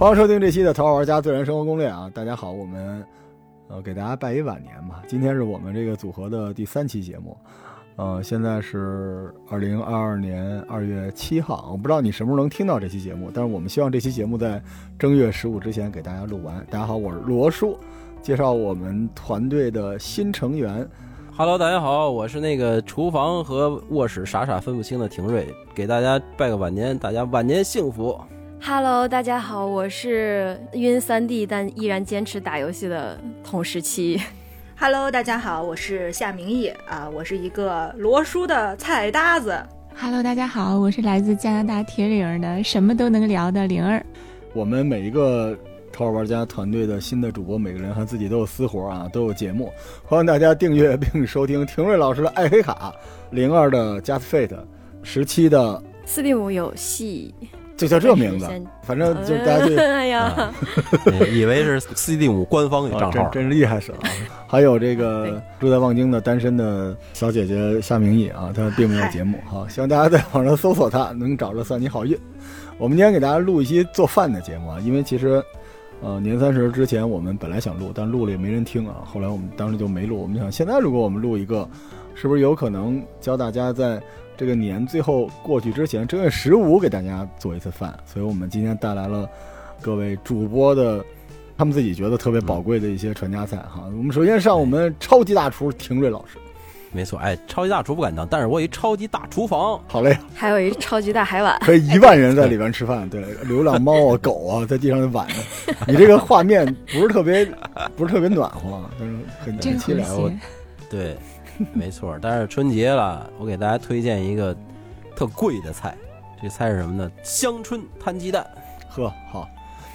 欢迎收听这期的《头号玩家自然生活攻略》啊！大家好，我们呃给大家拜一晚年吧。今天是我们这个组合的第三期节目，呃，现在是二零二二年二月七号，我不知道你什么时候能听到这期节目，但是我们希望这期节目在正月十五之前给大家录完。大家好，我是罗叔，介绍我们团队的新成员。Hello，大家好，我是那个厨房和卧室傻傻分不清的廷瑞，给大家拜个晚年，大家晚年幸福。Hello，大家好，我是晕三 D 但依然坚持打游戏的同时期。Hello，大家好，我是夏明义啊，我是一个罗叔的菜搭子。Hello，大家好，我是来自加拿大铁岭的什么都能聊的灵儿。我们每一个头号玩家团队的新的主播，每个人和自己都有私活啊，都有节目，欢迎大家订阅并收听廷瑞老师的爱黑卡、灵儿的 Just Fate、十七的，斯蒂姆有戏，就叫这名字，反正就是大家就。哎呀，呃以为是 CD 五官方账号真，真是厉害死了！还有这个住在望京的单身的小姐姐夏明义啊，她并没有节目，好，希望大家在网上搜索她，能找着算你好运。我们今天给大家录一期做饭的节目啊，因为其实，呃，年三十之前我们本来想录，但录了也没人听啊，后来我们当时就没录。我们想，现在如果我们录一个，是不是有可能教大家在这个年最后过去之前，正月十五给大家做一次饭？所以我们今天带来了各位主播的他们自己觉得特别宝贵的一些传家菜哈。我们首先上我们超级大厨廷瑞老师，没错。哎，超级大厨不敢当，但是我有一超级大厨房，好嘞，还有一超级大海碗，可以一万人在里边吃饭，对，流浪猫啊、狗啊在地上的碗，你这个画面不是特别不是特别暖和，啊但是很很凄对，没错。但是春节了，我给大家推荐一个特贵的菜，这菜是什么呢？香椿摊鸡蛋，呵，好，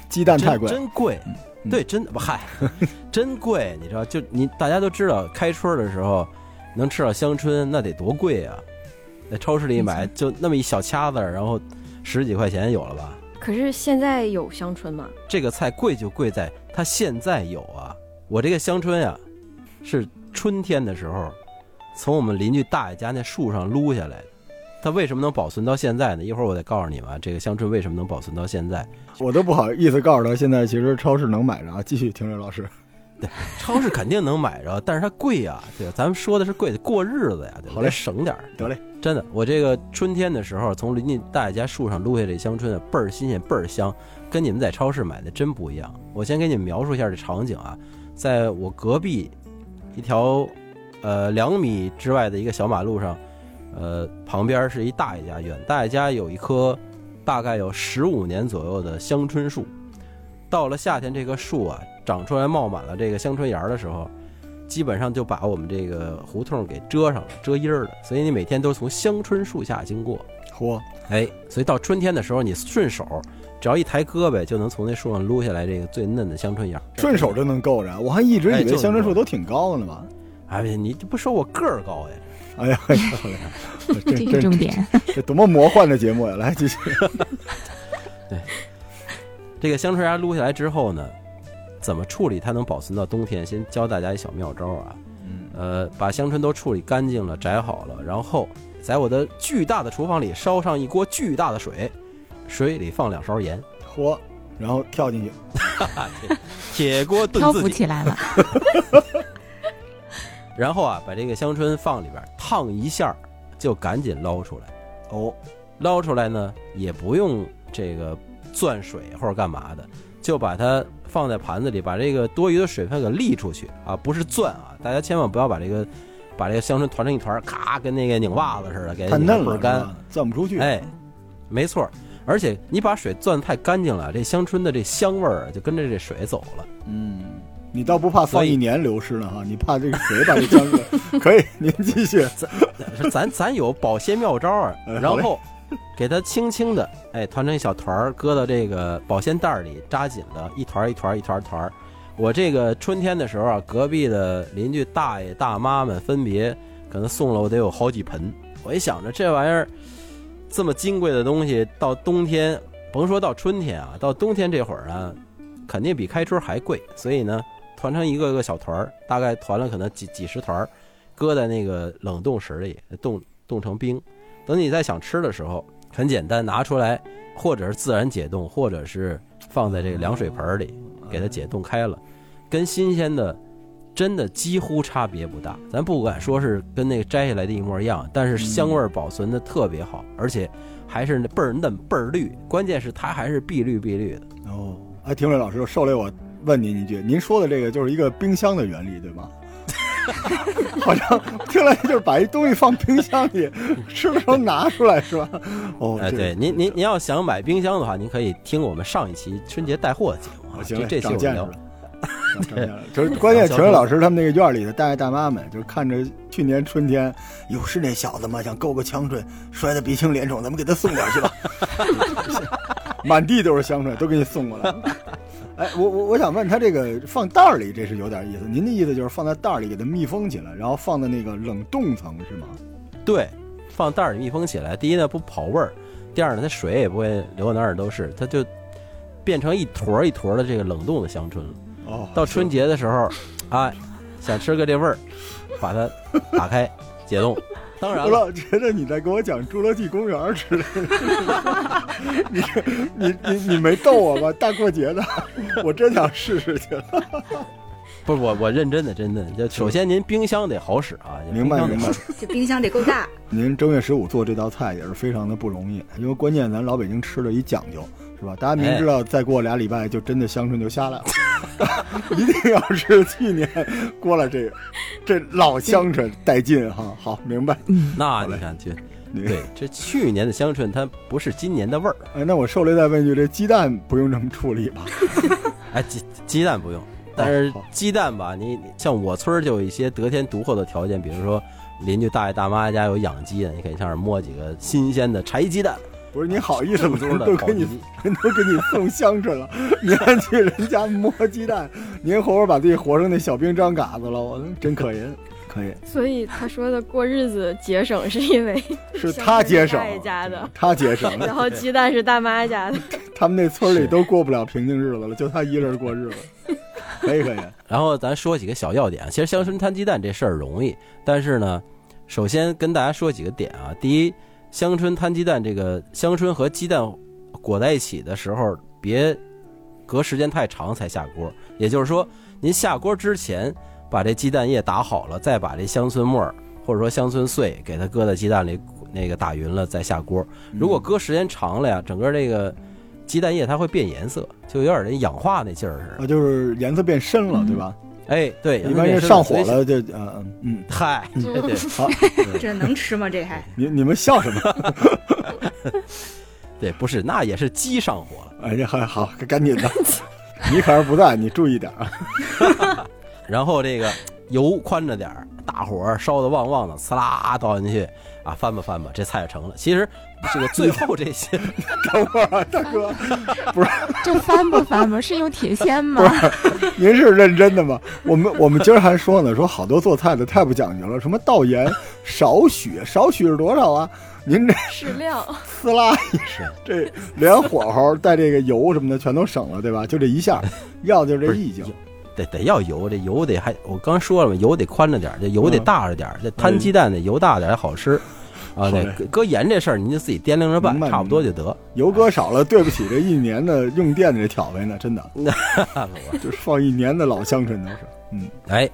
鸡蛋太贵，真真贵。嗯对，真不嗨，真贵，你知道？就你大家都知道，开春的时候能吃到香椿，那得多贵啊！在超市里买就那么一小掐子，然后十几块钱有了吧？可是现在有香椿吗？这个菜贵就贵在它现在有啊！我这个香椿呀，是春天的时候从我们邻居大爷家那树上撸下来的。它为什么能保存到现在呢？一会儿我再告诉你们啊，这个香椿为什么能保存到现在。我都不好意思告诉他，现在其实超市能买着啊。继续，听着老师，对超市肯定能买着，但是它贵呀，对吧？咱们说的是贵的，过日子呀，对吧？好嘞省点儿。得嘞，真的，我这个春天的时候从邻居大爷家树上撸下这香椿啊，倍儿新鲜，倍儿香，跟你们在超市买的真不一样。我先给你们描述一下这场景啊，在我隔壁一条呃两米之外的一个小马路上，呃旁边是一大爷家院，大爷家有一棵大概有十五年左右的香椿树。到了夏天，这棵树啊长出来冒满了这个香椿芽儿的时候，基本上就把我们这个胡同给遮上了，遮阴儿了。所以你每天都从香椿树下经过，嚯，哎，所以到春天的时候，你顺手只要一抬胳膊，就能从那树上撸下来这个最嫩的香椿芽。顺手就能够着，我还一直以为香椿树都挺高的呢吧？哎呀，你这不说我个儿高呀？哎呀，这这是重点。这多么魔幻的节目呀！来继续，对这个香椿芽撸下来之后呢，怎么处理它能保存到冬天？先教大家一小妙招啊。嗯，呃，把香椿都处理干净了，摘好了，然后在我的巨大的厨房里烧上一锅巨大的水，水里放两勺盐，嚯，然后跳进去，铁锅炖漂浮自己，起来了，然后啊，把这个香椿放里边烫一下儿，就赶紧捞出来。哦，捞出来呢，也不用这个攥水或者干嘛的，就把它放在盘子里，把这个多余的水分给沥出去啊，不是攥啊，大家千万不要把这个把这个香椿团成一团，咔，跟那个拧袜子似的，给拧太嫩了，倍干攥不出去。哎，没错儿，而且你把水攥得太干净了，这香椿的这香味儿就跟着这水走了。嗯，你倒不怕放一年流失呢哈？你怕这个水把这香味 可以，您继续。咱咱咱有保鲜妙招儿，哎好嘞然后给它轻轻的哎团成一小团儿，搁到这个保鲜袋儿里，扎紧了，一团儿一团儿一团儿团儿。我这个春天的时候啊，隔壁的邻居大爷大妈们分别可能送了我得有好几盆。我一想着这玩意儿这么金贵的东西，到冬天甭说到春天啊，到冬天这会儿啊，肯定比开春还贵。所以呢，团成一个个小团儿，大概团了可能几几十团儿，搁在那个冷冻室里冻冻成冰。等你再想吃的时候，很简单，拿出来，或者是自然解冻，或者是放在这个凉水盆里，给它解冻开了，跟新鲜的真的几乎差别不大。咱不敢说是跟那个摘下来的一模一样，但是香味保存的特别好，而且还是那倍儿嫩倍儿绿，关键是它还是碧绿碧绿的。哦，哎，庭瑞老师，受累我问您一句，您说的这个就是一个冰箱的原理，对吗？好像听来就是把一东西放冰箱里，吃的时候拿出来是吧？哦，哎，对，您您您要想买冰箱的话，您可以听我们上一期春节带货的节目啊。哦行嘞，这这期我们聊长见识了。长长见识了，就是关键，庭瑞老师他们那个院里的大爷大妈们，就是看着去年春天，哟，是那小子吗？想够个呛春，摔得鼻青脸肿，咱们给他送点去吧。满地都是香椿，都给你送过来了。哎，我我我想问他这个放袋儿里，这是有点意思。您的意思就是放在袋儿里给它密封起来，然后放在那个冷冻层是吗？对，放袋儿里密封起来。第一呢，不跑味儿；第二呢，它水也不会流到哪儿都是，它就变成一坨一坨的这个冷冻的香椿了。哦，到春节的时候，哎，想吃个这味儿，把它打开解冻。当然了，我老觉得你在给我讲《侏罗纪公园》之类的。你你你你没逗我吧？大过节的，我真想试试去了。不是我我认真的，真的。就首先您冰箱得好使啊，明白明白冰箱得好使。这冰箱得够大。您正月十五做这道菜也是非常的不容易，因为关键咱老北京吃的一讲究，是吧？大家明知道再过俩礼拜就真的香椿就下来了，一定要是去年过了这个，这老香椿带劲哈。好，明白。那你看，这 对，这去年的香椿它不是今年的味儿。哎，那我受累再问一句，这鸡蛋不用这么处理吧？哎，鸡鸡蛋不用，但是鸡蛋吧，你你像我村儿就有一些得天独厚的条件，比如说邻居大爷大妈家有养鸡的，你可以上这儿摸几个新鲜的柴鸡蛋，不是你好意思吗？都给你人都给你 送香椿了，你还去人家摸鸡蛋，您活活把自己活成那小兵张嘎子了，我真可人，可以。所以他说的过日子节省是因为是他节省大爷家的，他节省，然后鸡蛋是大妈家的。他们那村里都过不了平静日子了，就他一人过日子，可以可以。然后咱说几个小要点啊，其实香椿摊鸡蛋这事儿容易，但是呢，首先跟大家说几个点啊。第一，香椿摊鸡蛋这个香椿和鸡蛋裹在一起的时候，别隔时间太长才下锅。也就是说，您下锅之前把这鸡蛋液打好了，再把这香椿末儿或者说香椿碎给它搁在鸡蛋里那个打匀了再下锅。如果搁时间长了呀，整个这个鸡蛋液它会变颜色，就有点那氧化那劲儿似的。啊，就是颜色变深了，对吧？哎，对，一般是上火了就嗯嗯嗯，嗨，对对好，这能吃吗？这还你你们笑什么？对，不是，那也是鸡上火了。哎呀，还好，赶紧的。你可是不在，你注意点啊。然后这个油宽着点儿，大火烧的旺旺的，呲啦倒进去啊，翻吧翻吧，这菜就成了。其实这个最后这些，等会儿啊，大哥，不是这翻不翻吧？是用铁锨吗？不是您是认真的吗？我们我们今儿还说呢，说好多做菜的太不讲究了，什么倒盐少许，少许是多少啊？您这适量，呲啦一声，这连火候带这个油什么的全都省了，对吧？就这一下，要的就是这意境。得得要油，这油得还我刚说了嘛，油得宽着点儿，这油得大着点儿，这摊鸡蛋的油大点儿好吃。啊，对，搁盐这事儿您就自己掂量着办差不多就得。油搁少了，对不起这一年的用电的这挑费呢，真的 我就是放一年的老香椿都是。嗯，哎，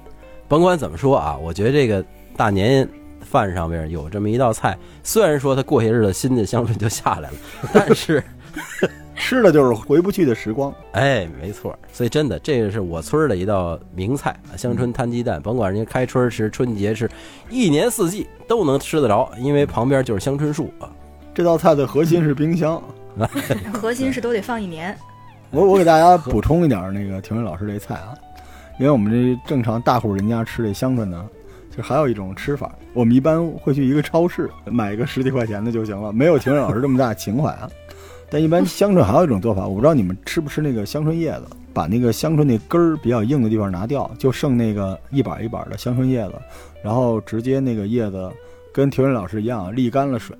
甭管怎么说啊，我觉得这个大年饭上面有这么一道菜，虽然说它过些日子新的香椿就下来了，但是，吃的就是回不去的时光。哎，没错，所以真的这个是我村儿的一道名菜啊，香椿摊鸡蛋，甭管人家开春吃、春节吃，一年四季都能吃得着，因为旁边就是香椿树啊。这道菜的核心是冰箱。核心是都得放一年。我我给大家补充一点儿那个庭瑞老师这菜啊，因为我们这正常大户人家吃这香椿呢，就还有一种吃法，我们一般会去一个超市买一个十几块钱的就行了，没有庭瑞老师这么大情怀啊。但一般 香椿还有一种做法，我不知道你们吃不吃那个香椿叶子，把那个香椿那根儿比较硬的地方拿掉，就剩那个一板一板的香椿叶子，然后直接那个叶子跟田瑞老师一样沥干了水，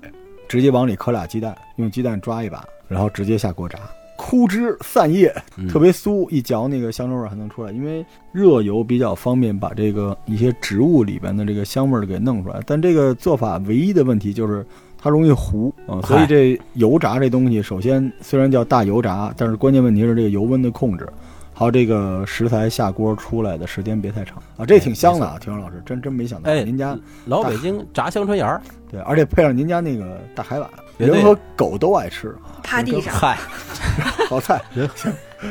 直接往里磕俩鸡蛋，用鸡蛋抓一把，然后直接下锅炸。枯枝散叶，嗯特别酥，一嚼那个香椿味儿还能出来。因为热油比较方便把这个一些植物里边的这个香味儿给弄出来。但这个做法唯一的问题就是它容易糊啊、所以这油炸这东西，首先虽然叫大油炸，但是关键问题是这个油温的控制，还有这个食材下锅出来的时间别太长。啊，这挺香的啊，田老师真真没想到，哎您家老北京炸香椿芽儿，对，而且配上您家那个大海碗，人和狗都爱吃，趴地上，嗨，好菜。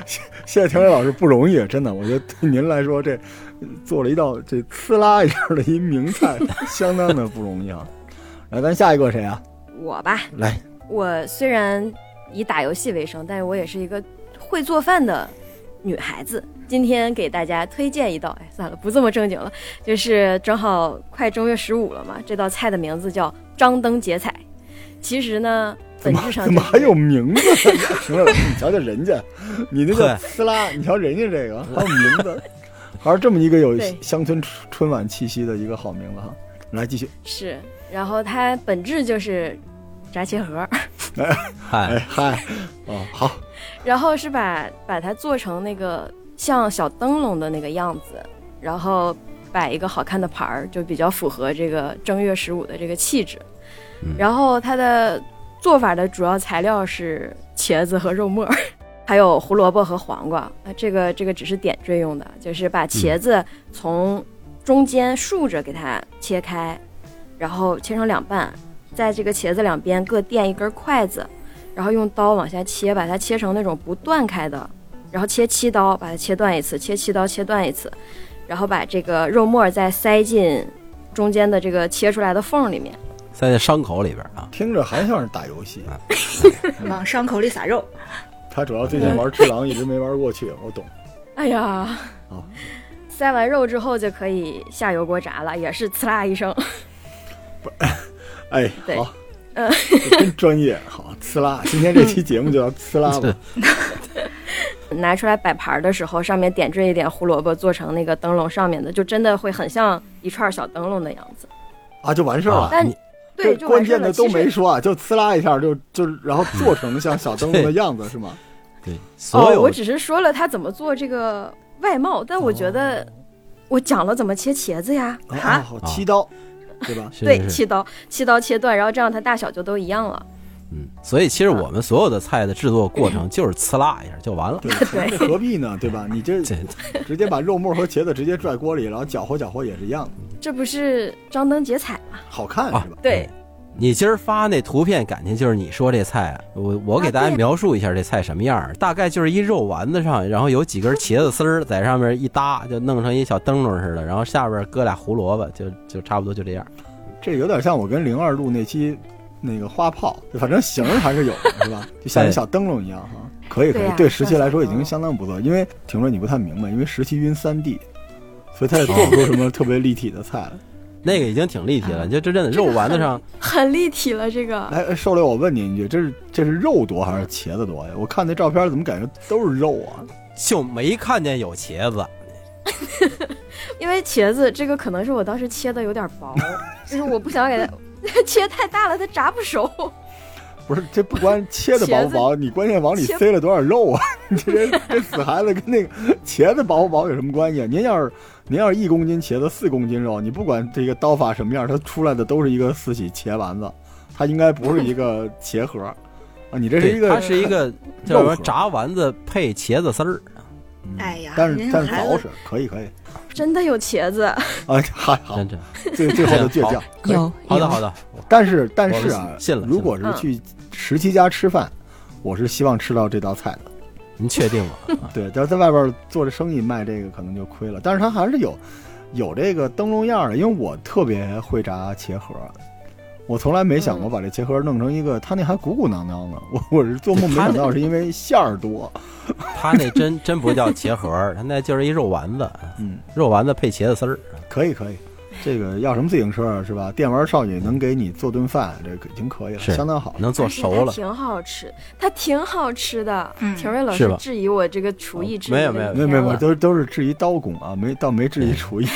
谢谢谢田磊老师不容易，真的，我觉得对您来说这呃做了一道这呲啦一下的一名菜，相当的不容易啊。来，咱下一个谁啊？我吧，来，我虽然以打游戏为生，但是我也是一个会做饭的女孩子。今天给大家推荐一道，哎，算了，不这么正经了，就是正好快正月十五了嘛，这道菜的名字叫张灯结彩。其实呢，怎么本质上、怎么还有名字呢？行了，你瞧瞧人家，你那叫对呲啦，你瞧人家这个还有名字，还是这么一个有乡村春晚气息的一个好名字哈。来继续，是，然后它本质就是炸茄盒，哎嗨，嗨，哦好，然后是把把它做成那个像小灯笼的那个样子，然后摆一个好看的盘儿，就比较符合这个正月十五的这个气质。嗯。然后它的做法的主要材料是茄子和肉末儿，还有胡萝卜和黄瓜。啊，这个这个只是点缀用的，就是把茄子从中间竖着给它切开，然后切成两半，在这个茄子两边各垫一根筷子，然后用刀往下切，把它切成那种不断开的，然后切七刀，把它切断一次，切七刀切断一次，然后把这个肉末再塞进中间的这个切出来的缝里面。塞在伤口里边啊，听着还像是打游戏。往伤口里撒肉。他主要最近玩只狼，一直没玩过去，我懂。哎呀，哦塞完肉之后就可以下油锅炸了，也是呲啦一声。哎，对好，嗯真专业，好，呲啦！今天这期节目就叫呲啦吧。拿出来摆盘的时候，上面点缀一点胡萝卜，做成那个灯笼上面的，就真的会很像一串小灯笼的样子。啊，就完事儿了啊。但你对。关键的都没说啊，就呲啦一下就就然后做成像小灯笼的 样子是吗？对所哦，有我只是说了他怎么做这个外貌，但我觉得我讲了怎么切茄子呀。啊，啊，好七刀，对吧？对，是是是切刀切刀切断，然后这样它大小就都一样了。嗯，所以其实我们所有的菜的制作过程就是呲啦一下就完了。对，这何必呢？对吧？你这这直接把肉末和茄子直接拽锅里，然后搅和搅和也是一样的，这不是张灯结彩吗？好看啊是吧？对，你今儿发那图片，感情就是你说这菜，我我给大家描述一下这菜什么样儿，大概就是一肉丸子上，然后有几根 茄子丝儿在上面一搭，就弄成一小灯笼似的，然后下边搁俩胡萝卜，就就差不多就这样。这有点像我跟零二录那期那个花炮，反正形儿还是有的，是吧？就像一小灯笼一样哈。可以可以对十七来说已经相当不错，因为听说你不太明白，因为十七晕三 D，所以他也做不出什么特别立体的菜来。那个已经挺立体了，就这真的肉丸子上，很立体了。这个哎，哎瘦六，我问你一句，这是这是肉多还是茄子多呀？我看那照片怎么感觉都是肉啊？就没看见有茄子。因为茄子这个可能是我当时切的有点薄，就是我不想给它 切太大了，它炸不熟。不是，这不关切的薄不薄，你关键往里塞了多少肉啊？你这这死孩子跟那个茄子薄不薄有什么关系啊？您要是您要是一公斤茄子四公斤肉，你不管这个刀法什么样，它出来的都是一个四喜茄丸子，它应该不是一个茄盒。啊。你这是一个，它，是一个 叫什么炸丸子配茄子丝儿。嗯。哎呀但是但是好使，可以可以。真的有茄子，啊，还好。最最后的倔强。有有好的好的，但是但是啊，信了如果是嗯。去十七家吃饭，我是希望吃到这道菜的。您确定吗？啊对，要在外边做着生意卖这个可能就亏了，但是他还是有有这个灯笼样的，因为我特别会炸茄盒，我从来没想过嗯把这茄盒弄成一个，他那还鼓鼓囊囊的，我我是做梦没想到是因为馅儿多，他那真真不叫茄盒儿，他那就是一肉丸子，嗯，肉丸子配茄子丝儿。可以可以，这个要什么自行车啊是吧？电玩少女能给你做顿饭，这个已经可以了，相当好。能做熟了。挺好吃，它挺好吃的。嗯廷瑞老师质疑我这个厨艺质疑没有没有没有没有都都是质疑刀工啊，没倒没质疑厨艺，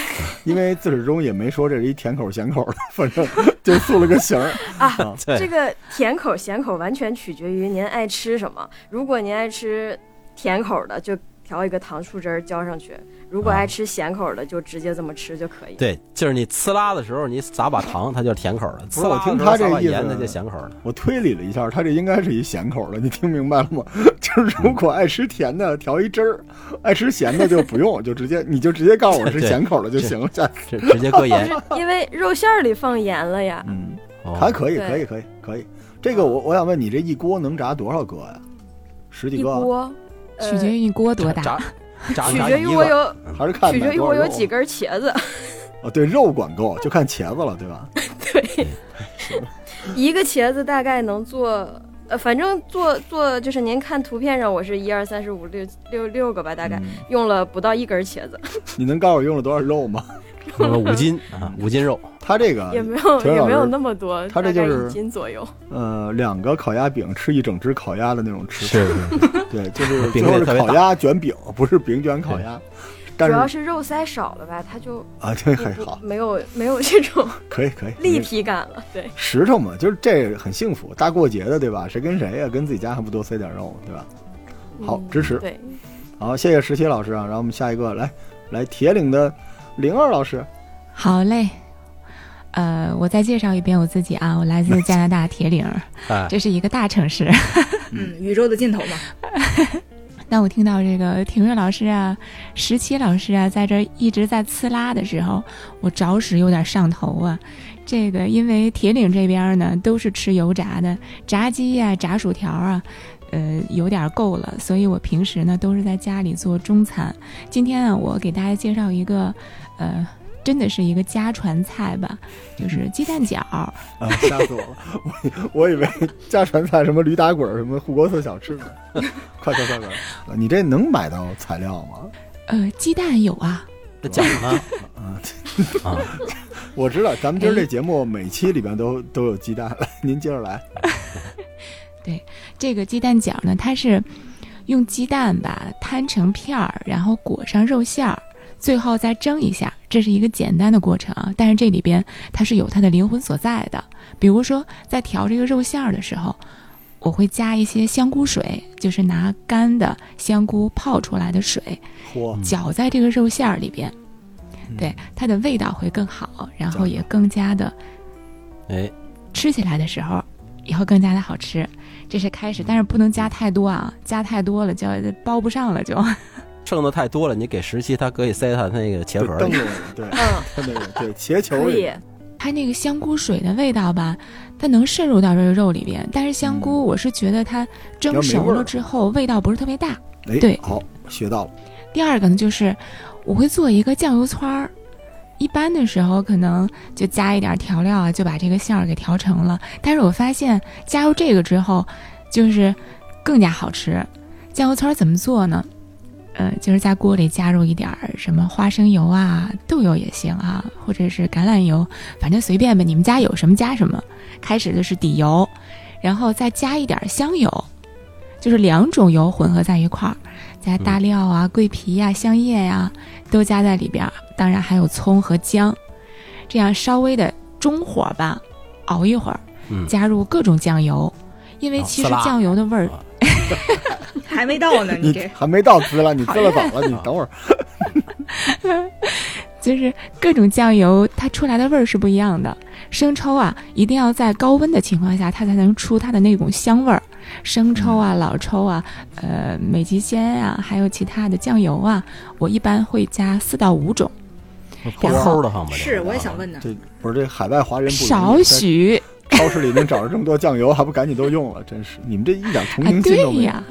因为自始终也没说这是一甜口咸口的，反正就塑了个形儿 啊这个甜口咸口完全取决于您爱吃什么。如果您爱吃甜口的，就调一个糖醋汁儿浇上去。如果啊爱吃咸口的，就直接这么吃就可以。对，就是你呲啦的时候，你撒把糖，它就是甜口的；呲啦是我听他这意思盐，它就咸口的。我推理了一下，他这应该是一咸口的，你听明白了吗？就是如果爱吃甜的，调一汁儿；爱吃咸的就不用，就直接你就直接告诉我是咸口的就行了。下次直直接搁盐，因为肉馅儿里放盐了呀。嗯，哦还可以，可以，可以，可以。这个我我想问你，这一锅能炸多少个呀？十几一个，取决于你锅多大。取决于我有，还是看取决于我有几根茄子。哦，对，肉管够，就看茄子了，对吧？对，一个茄子大概能做，呃，反正做做就是您看图片上，我是一二三四五六六六个吧，大概、嗯用了不到一根茄子，你能告诉我用了多少肉吗？用了五斤啊，五斤肉，他这个也没有也没有那么多，他这就是一斤左右。呃，两个烤鸭饼吃一整只烤鸭的那种吃法，是是对，就是饼最后是烤鸭卷饼，不是饼卷烤鸭。但主要是是肉塞少了吧，它就啊，这还好，没有没有这种可以可以。立体感了。对，石头嘛，就是这很幸福，大过节的对吧？谁跟谁呀、跟自己家还不多塞点肉，对吧？好嗯支持对，好，谢谢石七老师啊，然后我们下一个来来铁岭的灵儿老师，好嘞，呃，我再介绍一遍我自己啊，我来自 加拿大铁岭，哎，这是一个大城市。嗯，宇宙的尽头嘛。当我听到这个庭月老师啊、十七老师啊在这儿一直在呲啦的时候，我着实有点上头啊。这个因为铁岭这边呢都是吃油炸的，炸鸡呀、炸薯条啊，呃，有点够了，所以我平时呢都是在家里做中餐。今天啊，我给大家介绍一个，呃，真的是一个家传菜吧，就是鸡蛋饺。啊，吓死我了！我 我以为家传菜什么驴打滚儿，什么护国寺小吃呢。快快快你这能买到材料吗？呃，鸡蛋有啊，这饺呢？啊，啊，我知道，咱们今儿哎这节目每期里边都都有鸡蛋，来，您接着来。这个鸡蛋饺呢，它是用鸡蛋吧摊成片儿，然后裹上肉馅儿，最后再蒸一下，这是一个简单的过程啊。但是这里边它是有它的灵魂所在的，比如说在调这个肉馅儿的时候，我会加一些香菇水，就是拿干的香菇泡出来的水，搅在这个肉馅儿里边，嗯对它的味道会更好，然后也更加的哎，吃起来的时候也会更加的好吃。这是开始，但是不能加太多啊，加太多了就包不上了就。剩的太多了，你给十七，他可以塞他那个茄盒里。对，嗯，他那个对茄球里可以，它那个香菇水的味道吧，它能渗入到这个肉里边，但是香菇我是觉得它蒸熟了之后味道不是特别大。哎，对好，学到了。第二个呢，就是我会做一个酱油汆儿。一般的时候可能就加一点调料啊，就把这个馅儿给调成了。但是我发现加入这个之后，就是更加好吃。酱油汆儿怎么做呢？呃，就是在锅里加入一点儿什么花生油啊、豆油也行啊，或者是橄榄油，反正随便吧，你们家有什么加什么。开始的是底油，然后再加一点儿香油，就是两种油混合在一块儿，加大料啊、桂皮呀、香叶呀、都加在里边儿，当然还有葱和姜，这样稍微的中火吧，熬一会儿，嗯，加入各种酱油，因为哦其实酱油的味儿啊。还没到呢，你你这。还没到滋了，你滋了早了，你 等会儿。就是各种酱油，它出来的味儿是不一样的。生抽啊，一定要在高温的情况下，它才能出它的那种香味儿。生抽啊、老抽啊、呃美极鲜啊，还有其他的酱油啊，我一般会加四到五种，的？是我也想问呢。这不是这海外华人不少许 超市里能找着这么多酱油，还不赶紧都用了？真是，你们这一点同啊，情心都没有。对呀，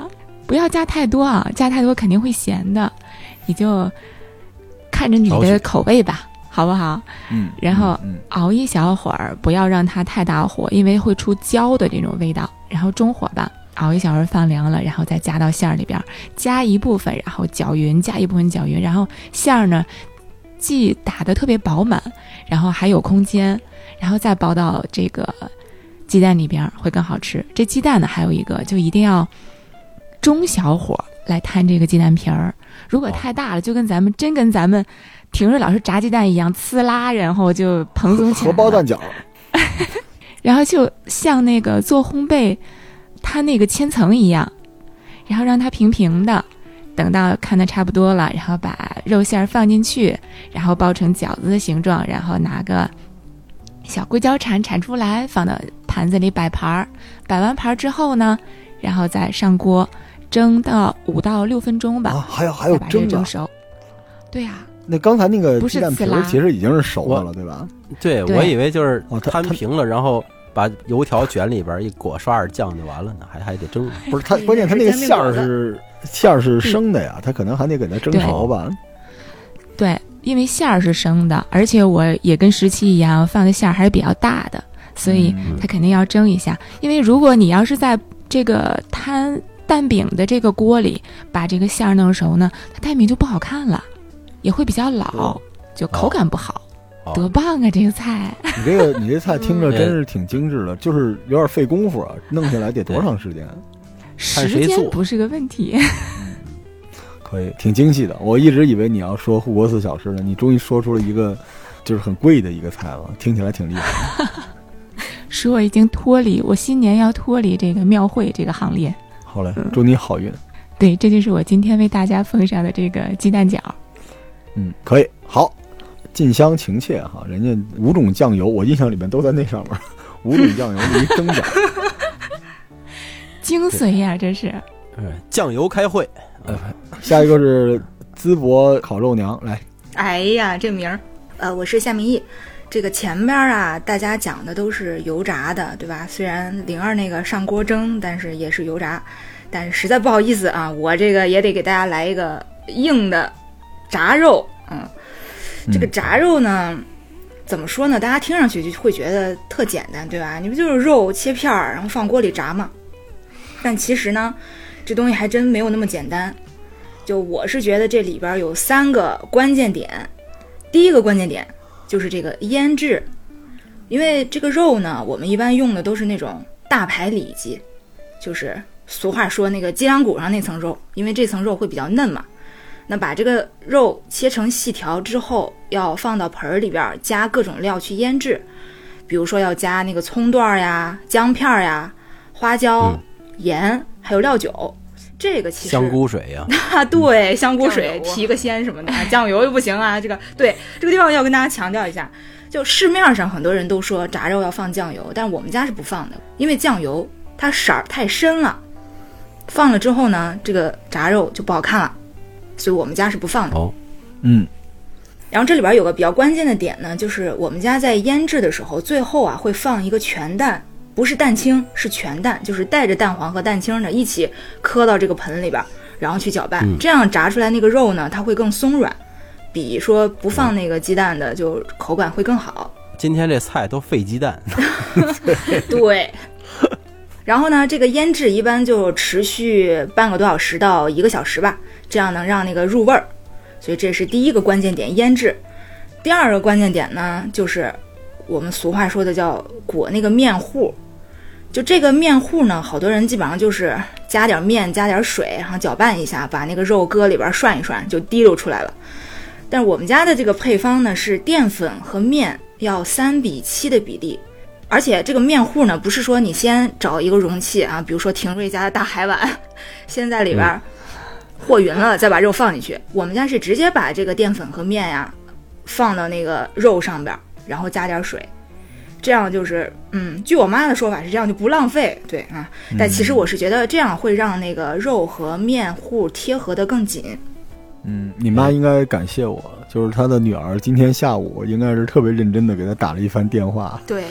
不要加太多啊，加太多肯定会咸的，你就看着你的口味吧，好不好？嗯，然后嗯，熬一小会儿，不要让它太大火，因为会出焦的这种味道。然后中火吧，熬一小会儿放凉了，然后再加到馅儿里边儿，加一部分，然后搅匀，加一部分搅匀，然后馅儿呢，既打得特别饱满，然后还有空间，然后再包到这个鸡蛋里边儿会更好吃。这鸡蛋呢，还有一个就一定要中小火来摊这个鸡蛋皮儿，如果太大了，就跟咱们真跟咱们廷瑞老师炸鸡蛋一样，呲啦，然后就蓬松起来。荷包蛋饺，然后就像那个做烘焙，它那个千层一样，然后让它平平的，等到看的差不多了，然后把肉馅儿放进去，然后包成饺子的形状，然后拿个小硅胶铲铲出来，放到盘子里摆盘儿。摆完盘儿之后呢，然后再上锅蒸到五到六分钟吧，啊，还有还有再把这个蒸的。蒸熟。对呀、那刚才那个不是鸡蛋皮儿刺啦其实已经是熟的了，对吧？对对我以为就是摊平了，然后把油条卷里边一裹，刷点酱就完了呢，还还得蒸。不是它，关键它那个馅儿是馅儿是生的呀，它可能还得给它蒸熟吧。对，因为馅儿是生的，而且我也跟十七一样放的馅儿还是比较大的，所以嗯它肯定要蒸一下。因为如果你要是在这个摊蛋饼的这个锅里把这个馅儿弄熟呢，它蛋饼就不好看了，也会比较老哦，就口感不好。哦多棒啊，这个菜！你这个你这菜听着 嗯真是挺精致的，就是有点费功夫啊，弄下来得多长时间？时间不是个问题。可以，挺精细的。我一直以为你要说护国寺小吃呢，你终于说出了一个就是很贵的一个菜了，听起来挺厉害的。使我已经脱离我新年要脱离这个庙会这个行列。好嘞，祝你好运。对，这就是我今天为大家奉上的这个鸡蛋饺。嗯，可以，好，近乡情怯哈，人家五种酱油，我印象里面都在那上面，五种酱油一蒸饺。精髓呀，这是。嗯，酱油开会，下一个是淄博烤肉娘，来，哎呀，这名儿，呃，我是夏明义。这个前边儿啊，大家讲的都是油炸的，对吧？虽然灵儿那个上锅蒸，但是也是油炸。但是实在不好意思啊，我这个也得给大家来一个硬的炸肉。嗯，这个嗯炸肉呢，怎么说呢？大家听上去就会觉得特简单，对吧？你不就是肉切片儿，然后放锅里炸吗？但其实呢，这东西还真没有那么简单。就我是觉得这里边儿有三个关键点，第一个关键点就是这个腌制，因为这个肉呢，我们一般用的都是那种大排里脊，就是俗话说那个脊梁骨上那层肉，因为这层肉会比较嫩嘛。那把这个肉切成细条之后，要放到盆儿里边儿，加各种料去腌制，比如说要加那个葱段儿呀、姜片儿呀、花椒、嗯盐，还有料酒。这个其实香菇水呀，啊，对，香菇水提个鲜什么的，啊酱油又不行啊。这个对这个地方要跟大家强调一下，就市面上很多人都说炸肉要放酱油，但我们家是不放的，因为酱油它色儿太深了，放了之后呢，这个炸肉就不好看了，所以我们家是不放的。哦，嗯，然后这里边有个比较关键的点呢，就是我们家在腌制的时候，最后啊会放一个全蛋，不是蛋清，是全蛋，就是带着蛋黄和蛋清的一起磕到这个盆里边，然后去搅拌，嗯这样炸出来那个肉呢，它会更松软，比说不放那个鸡蛋的就口感会更好。今天这菜都费鸡蛋，对。然后呢，这个腌制一般就持续半个多小时到一个小时吧，这样能让那个入味儿。所以这是第一个关键点，腌制。第二个关键点呢，就是我们俗话说的叫裹那个面糊。就这个面糊呢，好多人基本上就是加点面，加点水，然后搅拌一下，把那个肉搁里边涮一涮，就滴溜出来了。但是我们家的这个配方呢，是淀粉和面要三比七的比例，而且这个面糊呢，不是说你先找一个容器啊，比如说廷瑞家的大海碗，先在里边儿和匀了，再把肉放进去。我们家是直接把这个淀粉和面呀放到那个肉上边儿，然后加点水，这样就是，嗯，据我妈的说法是这样就不浪费，对啊。但其实我是觉得这样会让那个肉和面糊贴合的更紧。嗯，你妈应该感谢我，就是她的女儿今天下午应该是特别认真的给她打了一番电话，对，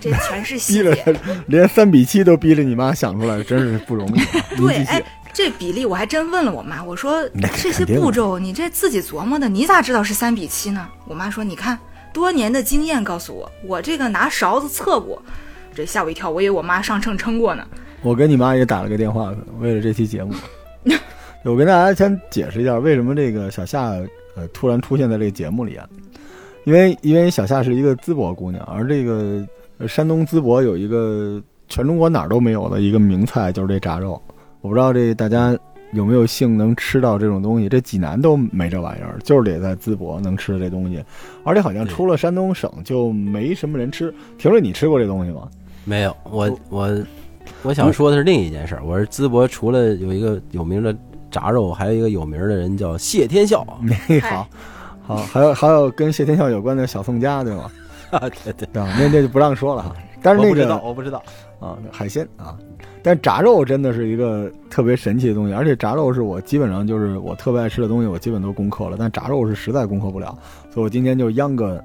这全是逼细了节。她，连三比七都逼着你妈想出来，真是不容易。对，哎，，这比例我还真问了我妈，我说这些步骤你这自己琢磨的，你咋知道是三比七呢？我妈说，你看多年的经验告诉我，我这个拿勺子测过，这吓我一跳，我以为我妈上秤称过呢。我跟你妈也打了个电话，为了这期节目。我跟大家先解释一下，为什么这个小夏呃突然出现在这个节目里啊？因为因为小夏是一个淄博姑娘，而这个呃山东淄博有一个全中国哪儿都没有的一个名菜，就是这炸肉。我不知道这大家有没有幸能吃到这种东西，这济南都没这玩意儿，就是得在淄博能吃这东西。而且好像出了山东省就没什么人吃。婷瑞，你吃过这东西吗？没有，我我我想说的是另一件事儿。我是淄博除了有一个有名的炸肉还有一个有名的人叫谢天笑，那好，好，还有还有跟谢天笑有关的小宋佳，对吗？啊，对对，对？那那就不让说了哈。但是那个我不知道，我不知道。啊，海鲜啊，但炸肉真的是一个特别神奇的东西，而且炸肉是我基本上就是我特别爱吃的东西，我基本都攻克了，但炸肉是实在攻克不了，所以我今天就央个，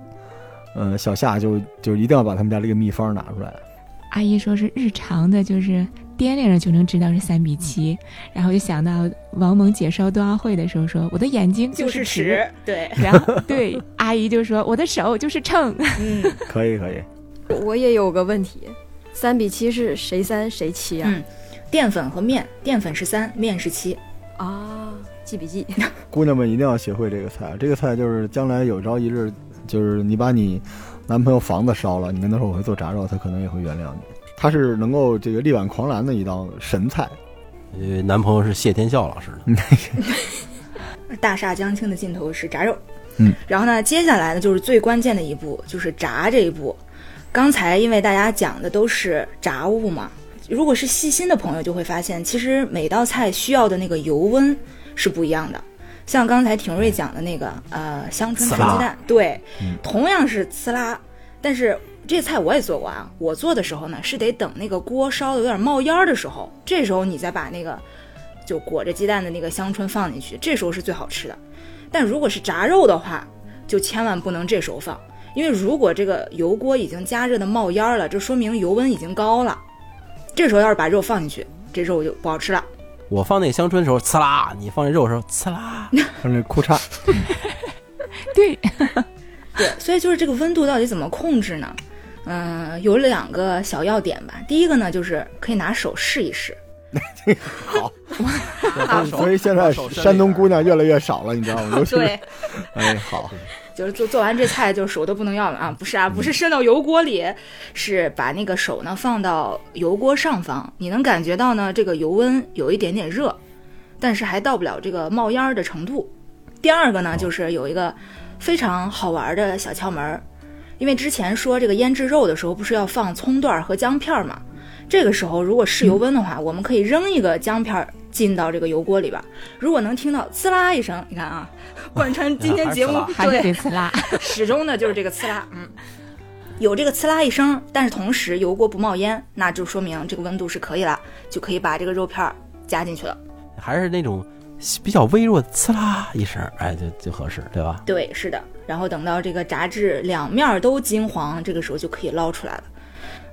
呃，小夏就就一定要把他们家这个秘方拿出来。阿姨说是日常的，就是掂量着就能知道是三比七，然后就想到王蒙解说冬奥会的时候说我的眼睛就是是尺，尺，对，然后对 阿姨就说我的手就是秤，嗯，可以可以，我也有个问题，三比七是谁三谁七啊？嗯淀粉和面，淀粉是三，面是七，啊，记笔记。姑娘们一定要学会这个菜，这个菜就是将来有朝一日，就是你把你男朋友房子烧了，你跟他说我会做炸肉，他可能也会原谅你。他是能够这个力挽狂澜的一道神菜。呃，男朋友是谢天笑老师的，大厦将倾的尽头是炸肉。嗯，然后呢，接下来呢就是最关键的一步，就是炸这一步。刚才因为大家讲的都是炸物嘛，如果是细心的朋友就会发现，其实每道菜需要的那个油温是不一样的。像刚才廷瑞讲的那个呃香椿炒鸡蛋，对，嗯同样是呲啦，但是这菜我也做过啊。我做的时候呢，是得等那个锅烧的有点冒烟儿的时候，这时候你再把那个就裹着鸡蛋的那个香椿放进去，这时候是最好吃的。但如果是炸肉的话，就千万不能这时候放，因为如果这个油锅已经加热的冒烟儿了，这说明油温已经高了。这时候要是把肉放进去，这肉就不好吃了。我放那香椿的时候，刺啦；你放那肉的时候，刺啦。放那裤衩，对，对，所以就是这个温度到底怎么控制呢？嗯，有两个小要点吧。第一个呢，就是可以拿手试一试。好，好所以现在山东姑娘越来越少了，你知道吗？尤其是对，哎，好，就是做做完这菜就手都不能要了啊！不是啊，不是伸到油锅里，是把那个手呢放到油锅上方，你能感觉到呢这个油温有一点点热，但是还到不了这个冒烟儿的程度。第二个呢，就是有一个非常好玩的小窍门儿，因为之前说这个腌制肉的时候不是要放葱段儿和姜片儿嘛，这个时候如果试油温的话，我们可以扔一个姜片儿进到这个油锅里边儿，如果能听到呲啦一声，你看啊，贯穿今天节目还还是呲啦。始终的就是这个呲啦，嗯，有这个呲啦一声，但是同时油锅不冒烟，那就说明这个温度是可以了，就可以把这个肉片儿加进去了。还是那种比较微弱的呲啦一声，哎，就就合适，对吧？对，是的。然后等到这个炸至两面儿都金黄，这个时候就可以捞出来了。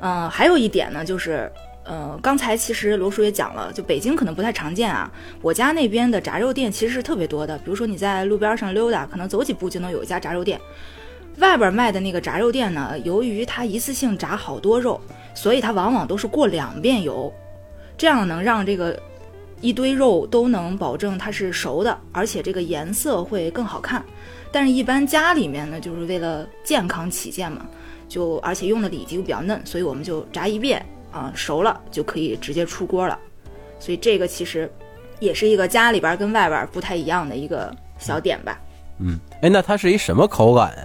嗯、还有一点呢，就是。呃，刚才其实罗叔也讲了，就北京可能不太常见啊。我家那边的炸肉店其实是特别多的，比如说你在路边上溜达，可能走几步就能有一家炸肉店。外边卖的那个炸肉店呢，由于它一次性炸好多肉，所以它往往都是过两遍油，这样能让这个一堆肉都能保证它是熟的，而且这个颜色会更好看。但是，一般家里面呢，就是为了健康起见嘛，就而且用的里脊又比较嫩，所以我们就炸一遍啊、熟了就可以直接出锅了。所以这个其实也是一个家里边跟外边不太一样的一个小点吧。嗯，哎，那它是一什么口感呀？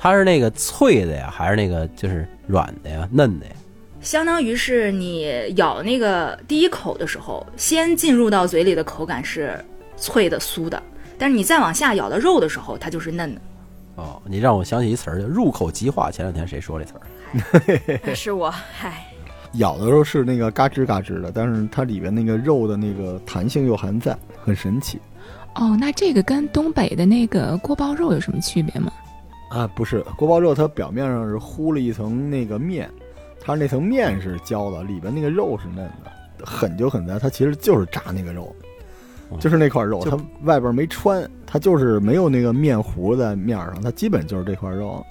它是那个脆的呀，还是那个就是软的呀、嫩的呀？相当于是你咬那个第一口的时候，先进入到嘴里的口感是脆的、酥的，但是你再往下咬到肉的时候，它就是嫩的。哦，你让我想起一词儿，叫入口即化。前两天谁说这词儿？是我，嗨，咬的时候是那个嘎吱嘎吱的，但是它里边那个肉的那个弹性又还在，很神奇哦，那这个跟东北的那个锅包肉有什么区别吗？啊！不是锅包肉，它表面上是糊了一层那个面，它那层面是焦的，里边那个肉是嫩的，狠就狠在它其实就是炸那个肉，就是那块肉，它外边没穿，它就是没有那个面糊在面上，它基本就是这块肉。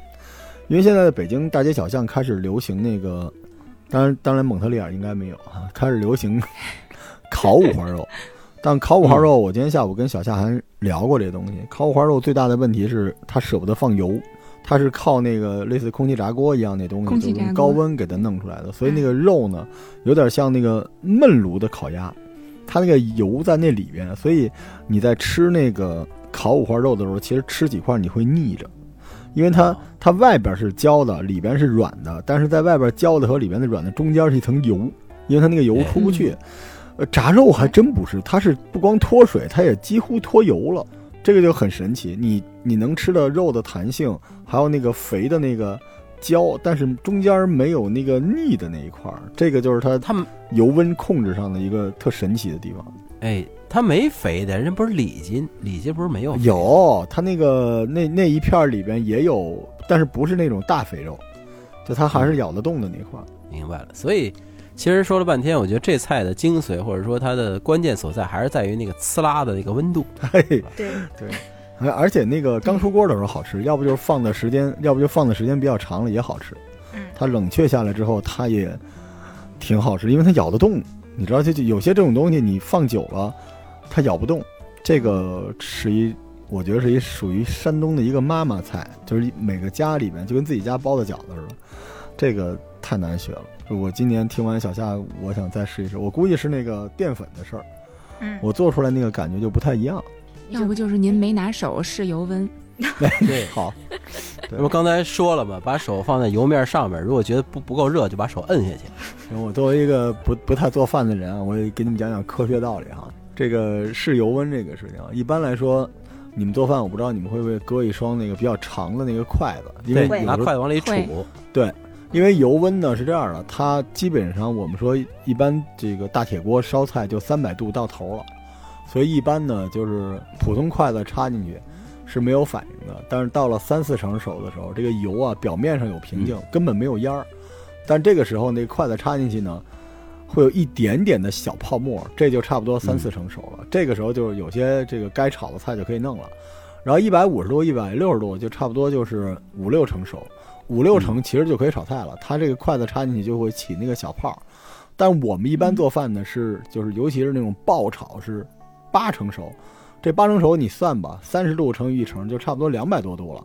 因为现在的北京大街小巷开始流行那个，当然当然蒙特利尔应该没有啊，开始流行 烤五花肉。但烤五花肉，我今天下午跟小夏还聊过这东西。烤五花肉最大的问题是它舍不得放油，它是靠那个类似空气炸锅一样那东西，就用高温给它弄出来的，所以那个肉呢，有点像那个焖炉的烤鸭，它那个油在那里边，所以你在吃那个烤五花肉的时候，其实吃几块你会腻着，因为它哦它外边是焦的，里边是软的，但是在外边焦的和里边的软的中间是一层油，因为它那个油出不去。呃，炸肉还真不是，它是不光脱水，它也几乎脱油了，这个就很神奇。你你能吃的肉的弹性，还有那个肥的那个焦，但是中间没有那个腻的那一块儿，这个就是它油温控制上的一个特神奇的地方。哎，他没肥的，人不是里脊，里脊不是没有有，它那个那那一片儿里边也有，但是不是那种大肥肉，就它还是咬得动的那块儿。明白了，所以其实说了半天，我觉得这菜的精髓或者说它的关键所在，还是在于那个呲啦的那个温度。嘿，对，对，而而且那个刚出锅的时候好吃，要不就是放的时间，要不就放的时间比较长了也好吃。嗯它冷却下来之后，它也挺好吃，因为它咬得动。你知道，就就有些这种东西你放久了，它咬不动。这个是一，我觉得是一属于山东的一个妈妈菜，就是每个家里面就跟自己家包的饺子似的。这个太难学了。我今年听完小夏，我想再试一试。我估计是那个淀粉的事儿，嗯，我做出来那个感觉就不太一样。要不就是您没拿手试油温，对，好，那不刚才说了吗？把手放在油面上面，如果觉得不不够热，就把手摁下去。行我作为一个不不太做饭的人啊，我也给你们讲讲科学道理哈。这个试油温这个事情啊，一般来说，你们做饭，我不知道你们会不会搁一双那个比较长的那个筷子，因为拿筷子往里杵。对。因为油温呢是这样的，它基本上我们说一般这个大铁锅烧菜就三百度到头了，所以一般呢就是普通筷子插进去是没有反应的，但是到了三四成熟的时候，这个油啊表面上有平静，根本没有烟儿，但这个时候那筷子插进去呢，会有一点点的小泡沫，这就差不多三四成熟了。这个时候就是有些这个该炒的菜就可以弄了，然后一百五十度、一百六十度就差不多就是五六成熟。五六成其实就可以炒菜了，它这个筷子插进去就会起那个小泡。但我们一般做饭呢是就是尤其是那种爆炒是八成熟，这八成熟你算吧，三十度乘以一成就差不多两百多度了。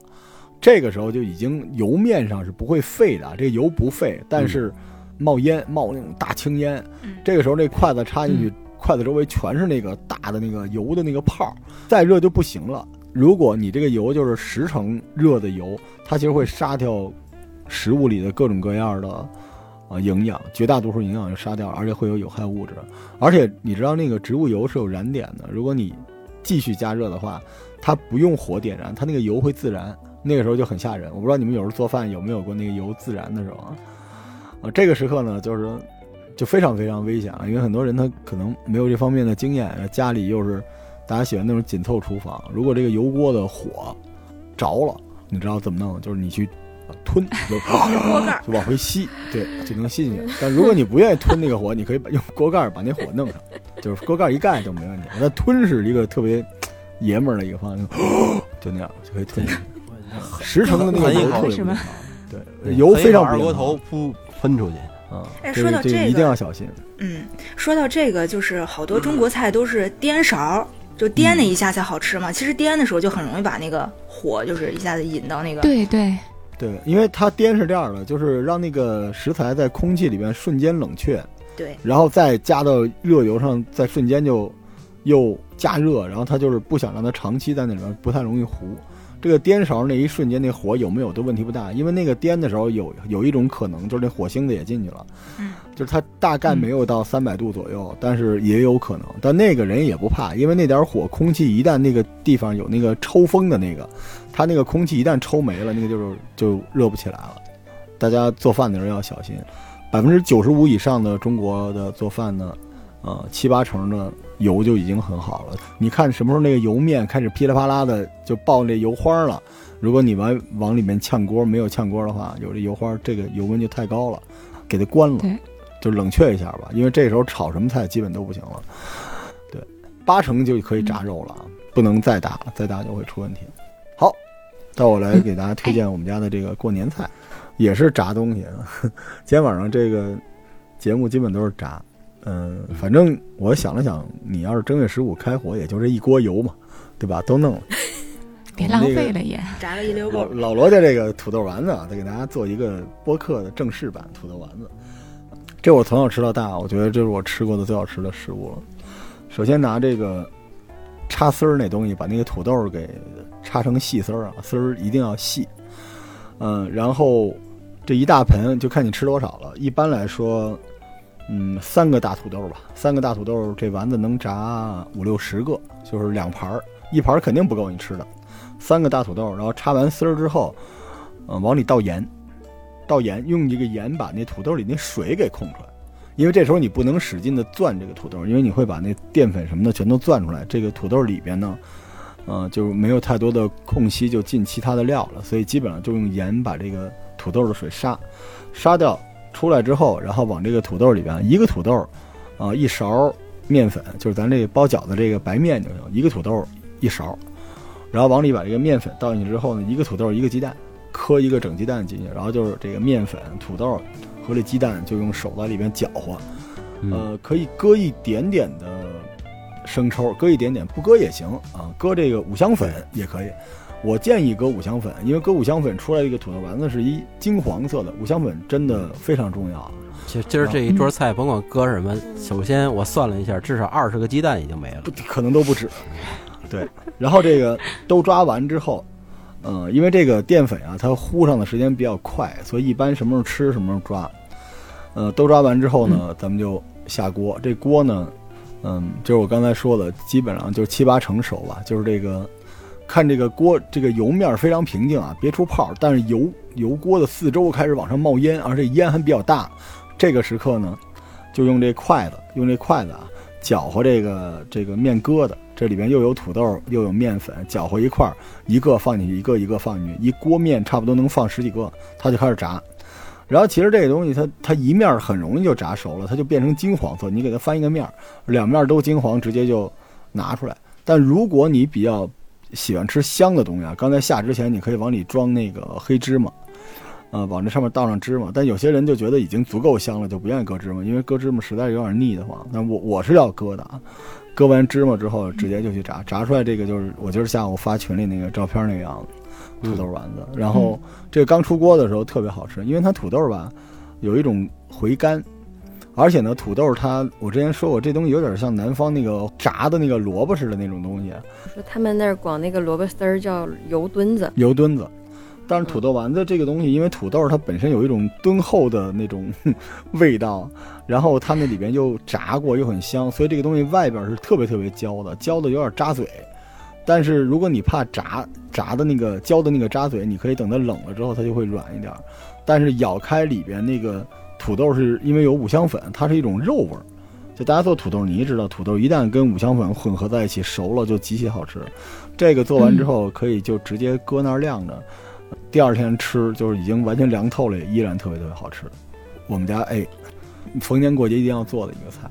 这个时候就已经油面上是不会沸的，这油不沸，但是冒烟冒那种大青烟。嗯这个时候那筷子插进去，筷子周围全是那个大的那个油的那个泡儿，再热就不行了。如果你这个油就是十成热的油，它其实会杀掉食物里的各种各样的啊营养，绝大多数营养就杀掉了，而且会有有害物质。而且你知道那个植物油是有燃点的，如果你继续加热的话，它不用火点燃，它那个油会自燃，那个时候就很吓人。我不知道你们有时候做饭有没有过那个油自燃的时候啊？啊，这个时刻呢，就是就非常非常危险了，因为很多人他可能没有这方面的经验，家里又是大家喜欢那种紧凑厨房，如果这个油锅的火着了，你知道怎么弄？就是你去吞，就 锅盖就往回吸，对，就能吸进去。但如果你不愿意吞那个火，你可以把用锅盖儿把那火弄上，就是锅盖儿一盖就没问题。那吞是一个特别爷们儿的一个方式，就那样就可以吞进去。十成的那个油特别不好对，油非常二锅不良头噗喷出去。啊，哎说到这个一定要小心。嗯，说到这个，就是好多中国菜都是颠勺儿，就颠那一下才好吃嘛。其实颠的时候就很容易把那个火就是一下子引到那个。对对，对，因为它颠是这样的，就是让那个食材在空气里边瞬间冷却，对然后再加到热油上，再瞬间就又加热，然后它就是不想让它长期在那里面，不太容易糊。这个颠勺那一瞬间，那火有没有都问题不大，因为那个颠的时候有有一种可能，就是那火星子也进去了，嗯，就是它大概没有到三百度左右，但是也有可能。但那个人也不怕，因为那点火，空气一旦那个地方有那个抽风的那个，它那个空气一旦抽没了，那个就是就热不起来了。大家做饭的时候要小心，百分之九十五以上的中国的做饭呢，呃，七八成的油就已经很好了。你看什么时候那个油面开始噼里啪啦的就爆那油花了，如果你往往里面炝锅，没有炝锅的话，有这油花，这个油温就太高了，给它关了，就冷却一下吧，因为这时候炒什么菜基本都不行了。对，八成就可以炸肉了，啊，不能再大了，再大就会出问题。好，到我来给大家推荐我们家的这个过年菜，也是炸东西。今天晚上这个节目基本都是炸。嗯，反正我想了想，你要是正月十五开火，也就这一锅油嘛，对吧？都弄了。别浪费了也。炸了一溜够。老老罗家这个土豆丸子啊，再给大家做一个播客的正式版土豆丸子。这我从小吃到大，我觉得这是我吃过的最好吃的食物了。首先拿这个插丝儿那东西，把那个土豆给插成细丝儿啊，丝儿一定要细。嗯，然后这一大盆就看你吃多少了。一般来说，嗯，三个大土豆吧，三个大土豆，这丸子能炸五六十个，就是两盘儿，一盘儿肯定不够你吃的。三个大土豆，然后插完丝儿之后，嗯、往里倒盐，倒盐，用这个盐把那土豆里那水给控出来。因为这时候你不能使劲的攥这个土豆，因为你会把那淀粉什么的全都攥出来。这个土豆里边呢，嗯，就没有太多的空隙，就进其他的料了。所以基本上就用盐把这个土豆的水杀，杀掉出来之后，然后往这个土豆里边，一个土豆，啊、一勺面粉，就是咱这包饺子这个白面就行，一个土豆一勺，然后往里把这个面粉倒进去之后呢，一个土豆一个鸡蛋，磕一个整鸡蛋进去，然后就是这个面粉、土豆和这鸡蛋就用手在里边搅和，嗯呃，可以搁一点点的生抽，搁一点点，不搁也行啊，搁这个五香粉也可以。我建议搁五香粉，因为搁五香粉出来这个土豆丸子是一金黄色的，五香粉真的非常重要啊。其实今儿这一桌菜，甭管搁什么，首先我算了一下，至少二十个鸡蛋已经没了不。可能都不止。对，然后这个都抓完之后，呃，因为这个淀粉啊，它糊上的时间比较快，所以一般什么时候吃什么时候抓。呃，都抓完之后呢，咱们就下锅。这锅呢，嗯，就是我刚才说的，基本上就七八成熟吧。就是这个，看这个锅这个油面非常平静啊，别出泡，但是油油锅的四周开始往上冒烟，而且烟还比较大。这个时刻呢，就用这筷子，用这筷子啊，搅和这个这个面疙瘩，这里边又有土豆又有面粉，搅和一块儿，一个放进去，一个一个放进去，一锅面差不多能放十几个，它就开始炸。然后其实这个东西它它一面很容易就炸熟了，它就变成金黄色。你给它翻一个面儿，两面都金黄，直接就拿出来。但如果你比较喜欢吃香的东西啊，刚才下之前你可以往里装那个黑芝麻，呃，往这上面倒上芝麻。但有些人就觉得已经足够香了，就不愿意搁芝麻，因为搁芝麻实在是有点腻得慌。但我我是要搁的啊，搁完芝麻之后直接就去炸，炸出来这个就是我今儿下午发群里那个照片那个样子。土豆丸子，然后这个刚出锅的时候特别好吃，因为它土豆吧有一种回甘，而且呢土豆它我之前说过这东西有点像南方那个炸的那个萝卜似的那种东西，说他们那儿管那个萝卜丝儿叫油墩子，油墩子。但是土豆丸子这个东西，因为土豆它本身有一种敦厚的那种 味道，然后它那里边又炸过又很香，所以这个东西外边是特别特别焦的，焦的有点扎嘴。但是如果你怕炸炸的那个焦的那个扎嘴，你可以等它冷了之后它就会软一点。但是咬开里边那个土豆是因为有五香粉，它是一种肉味儿。就大家做土豆泥知道，土豆一旦跟五香粉混合在一起熟了就极其好吃。这个做完之后可以就直接搁那儿晾着，第二天吃就是已经完全凉透了，也依然特别特别好吃。我们家哎，逢年过节一定要做的一个菜。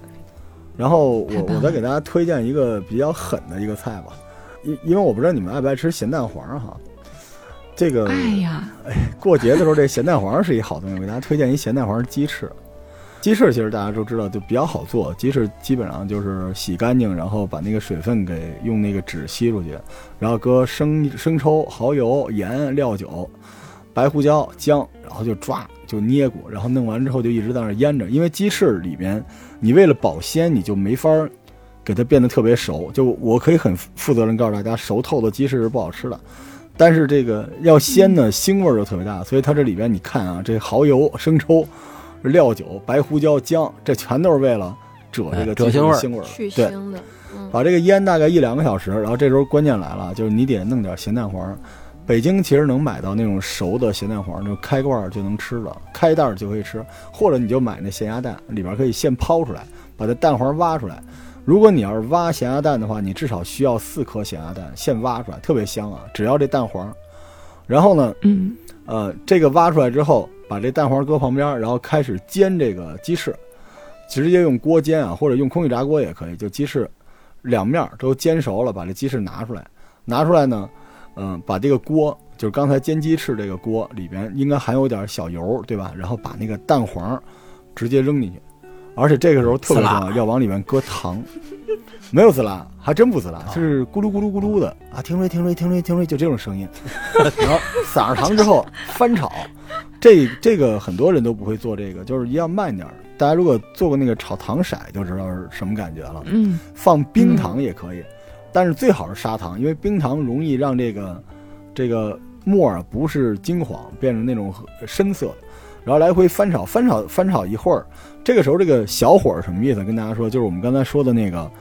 然后我我再给大家推荐一个比较狠的一个菜吧，因因为我不知道你们爱不爱吃咸蛋黄哈。这个哎呀，过节的时候，这咸蛋黄是一好东西，我给大家推荐一咸蛋黄鸡翅。鸡翅其实大家都知道，就比较好做。鸡翅基本上就是洗干净，然后把那个水分给用那个纸吸出去，然后搁生生抽、蚝油、盐、料酒、白胡椒、姜，然后就抓就捏鼓，然后弄完之后就一直在那腌着。因为鸡翅里边，你为了保鲜，你就没法儿给它变得特别熟。就我可以很负责任告诉大家，熟透的鸡翅是不好吃的。但是这个要鲜呢，腥味儿就特别大，所以它这里边你看啊，这蚝油、生抽、料酒、白胡椒、姜，这全都是为了遮这个腥味儿腥味儿。去对，腥的，嗯，把这个腌大概一两个小时，然后这时候关键来了，就是你得弄点咸蛋黄。北京其实能买到那种熟的咸蛋黄，就开罐儿就能吃了，开袋儿就可以吃，或者你就买那咸鸭蛋，里边可以现抛出来，把这蛋黄挖出来。如果你要是挖咸鸭蛋的话，你至少需要四颗咸鸭蛋，现挖出来，特别香啊！只要这蛋黄。然后呢，嗯，呃，这个挖出来之后，把这蛋黄搁旁边，然后开始煎这个鸡翅，直接用锅煎啊，或者用空气炸锅也可以。就鸡翅两面都煎熟了，把这鸡翅拿出来，拿出来呢，嗯、把这个锅就是刚才煎鸡翅这个锅里边应该含有点小油，对吧？然后把那个蛋黄直接扔进去，而且这个时候特别重要，要往里面搁糖。没有滋啦，还真不滋啦，是咕噜咕噜咕噜的啊，听吹听吹听吹听吹，就这种声音。然后撒上糖之后翻炒，这这个很多人都不会做这个，就是一样慢点儿。大家如果做过那个炒糖色，就知道是什么感觉了。嗯，放冰糖也可以，但是最好是砂糖，因为冰糖容易让这个这个沫儿啊不是金黄，变成那种深色的。然后来回翻炒，翻炒翻炒一会儿。这个时候这个小火什么意思？跟大家说，就是我们刚才说的那个，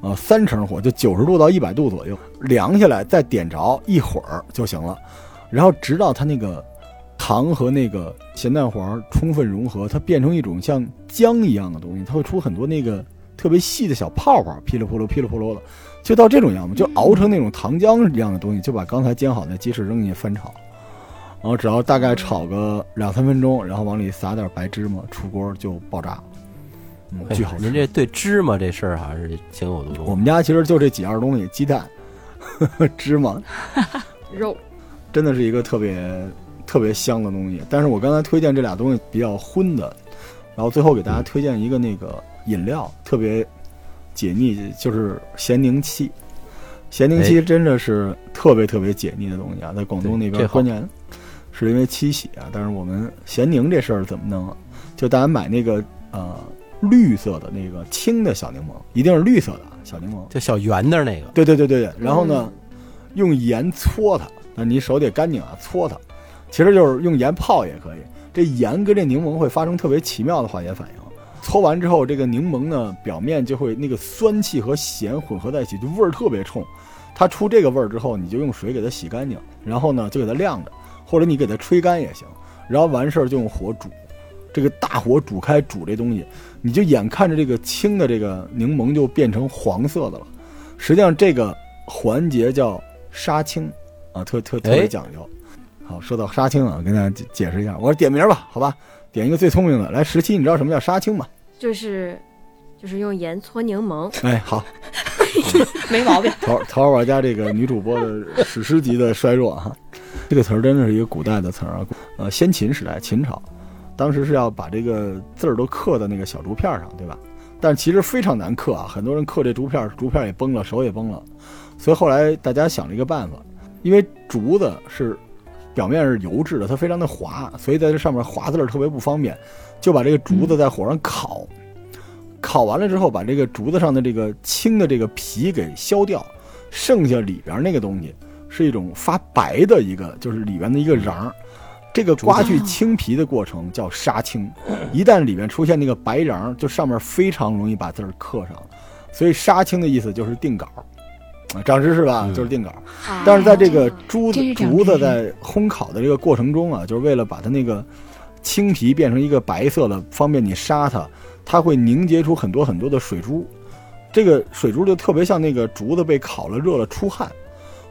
呃，三成火，就九十度到一百度左右，凉下来再点着一会儿就行了。然后直到它那个糖和那个咸蛋黄充分融合，它变成一种像浆一样的东西，它会出很多那个特别细的小泡泡，噼里啪啦噼里啪啦的，就到这种样子，就熬成那种糖浆一样的东西，就把刚才煎好的鸡翅扔进去翻炒。然后只要大概炒个两三分钟，然后往里撒点白芝麻，出锅就爆炸了，嗯，哎巨好吃。您这对芝麻这事儿还是情有独钟。我们家其实就这几样东西：鸡蛋、芝麻，肉真的是一个特别特别香的东西。但是我刚才推荐这俩东西比较荤的，然后最后给大家推荐一个那个饮料，特别解腻，就是咸宁七。咸宁七真的是特别特别解腻的东西啊，在广东那边关键是因为七喜啊，但是我们咸宁这事儿怎么弄啊？就大家买那个呃绿色的那个青的小柠檬，一定是绿色的小柠檬。就小圆的那个，对对对对对，然后呢，用盐搓它，那你手得干净啊，搓它，其实就是用盐泡也可以。这盐跟这柠檬会发生特别奇妙的化学反应，搓完之后，这个柠檬呢表面就会那个酸气和咸混合在一起，就味儿特别冲。它出这个味儿之后，你就用水给它洗干净，然后呢就给它晾着，或者你给它吹干也行。然后完事儿就用火煮，这个大火煮开煮这东西，你就眼看着这个青的这个柠檬就变成黄色的了。实际上这个环节叫杀青啊，特特特别哎讲究。好，说到杀青啊，跟大家解解释一下，我说点名吧，好吧，点一个最聪明的来。十七，你知道什么叫杀青吗？就是就是用盐搓柠檬，哎，好，没毛病。桃桃儿我家这个女主播的史诗级的衰弱哈，这个词儿真的是一个古代的词儿啊。呃，先秦时代秦朝，当时是要把这个字儿都刻在那个小竹片上，对吧？但其实非常难刻啊，很多人刻这竹片，竹片也崩了，手也崩了。所以后来大家想了一个办法，因为竹子是表面是油质的，它非常的滑，所以在这上面划字儿特别不方便，就把这个竹子在火上烤。烤完了之后，把这个竹子上的这个青的这个皮给削掉，剩下里边那个东西是一种发白的一个，就是里面的一个瓤儿。这个刮去青皮的过程叫杀青，一旦里面出现那个白瓤，就上面非常容易把字儿刻上。所以杀青的意思就是定稿，啊，长知识吧？嗯就是定稿。但是在这个竹子竹子在烘烤的这个过程中啊，就是为了把它那个青皮变成一个白色的，方便你杀它，它会凝结出很多很多的水珠。这个水珠就特别像那个竹子被烤了热了出汗，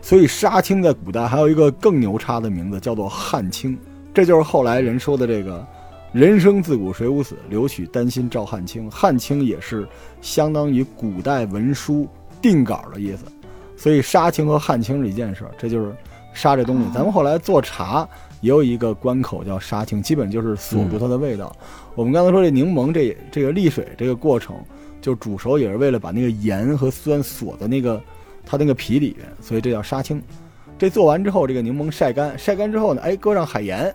所以杀青在古代还有一个更牛叉的名字叫做汉青，这就是后来人说的这个“人生自古谁无死，留取丹心照汗青”。汉青也是相当于古代文书定稿的意思。所以杀青和汉青是一件事儿，这就是杀这东西。咱们后来做茶也有一个关口叫杀青，基本就是锁住它的味道。我们刚才说这柠檬这这个沥水这个过程，就煮熟也是为了把那个盐和酸锁在那个它那个皮里面，所以这叫杀青。这做完之后，这个柠檬晒干，晒干之后呢，哎，搁上海盐，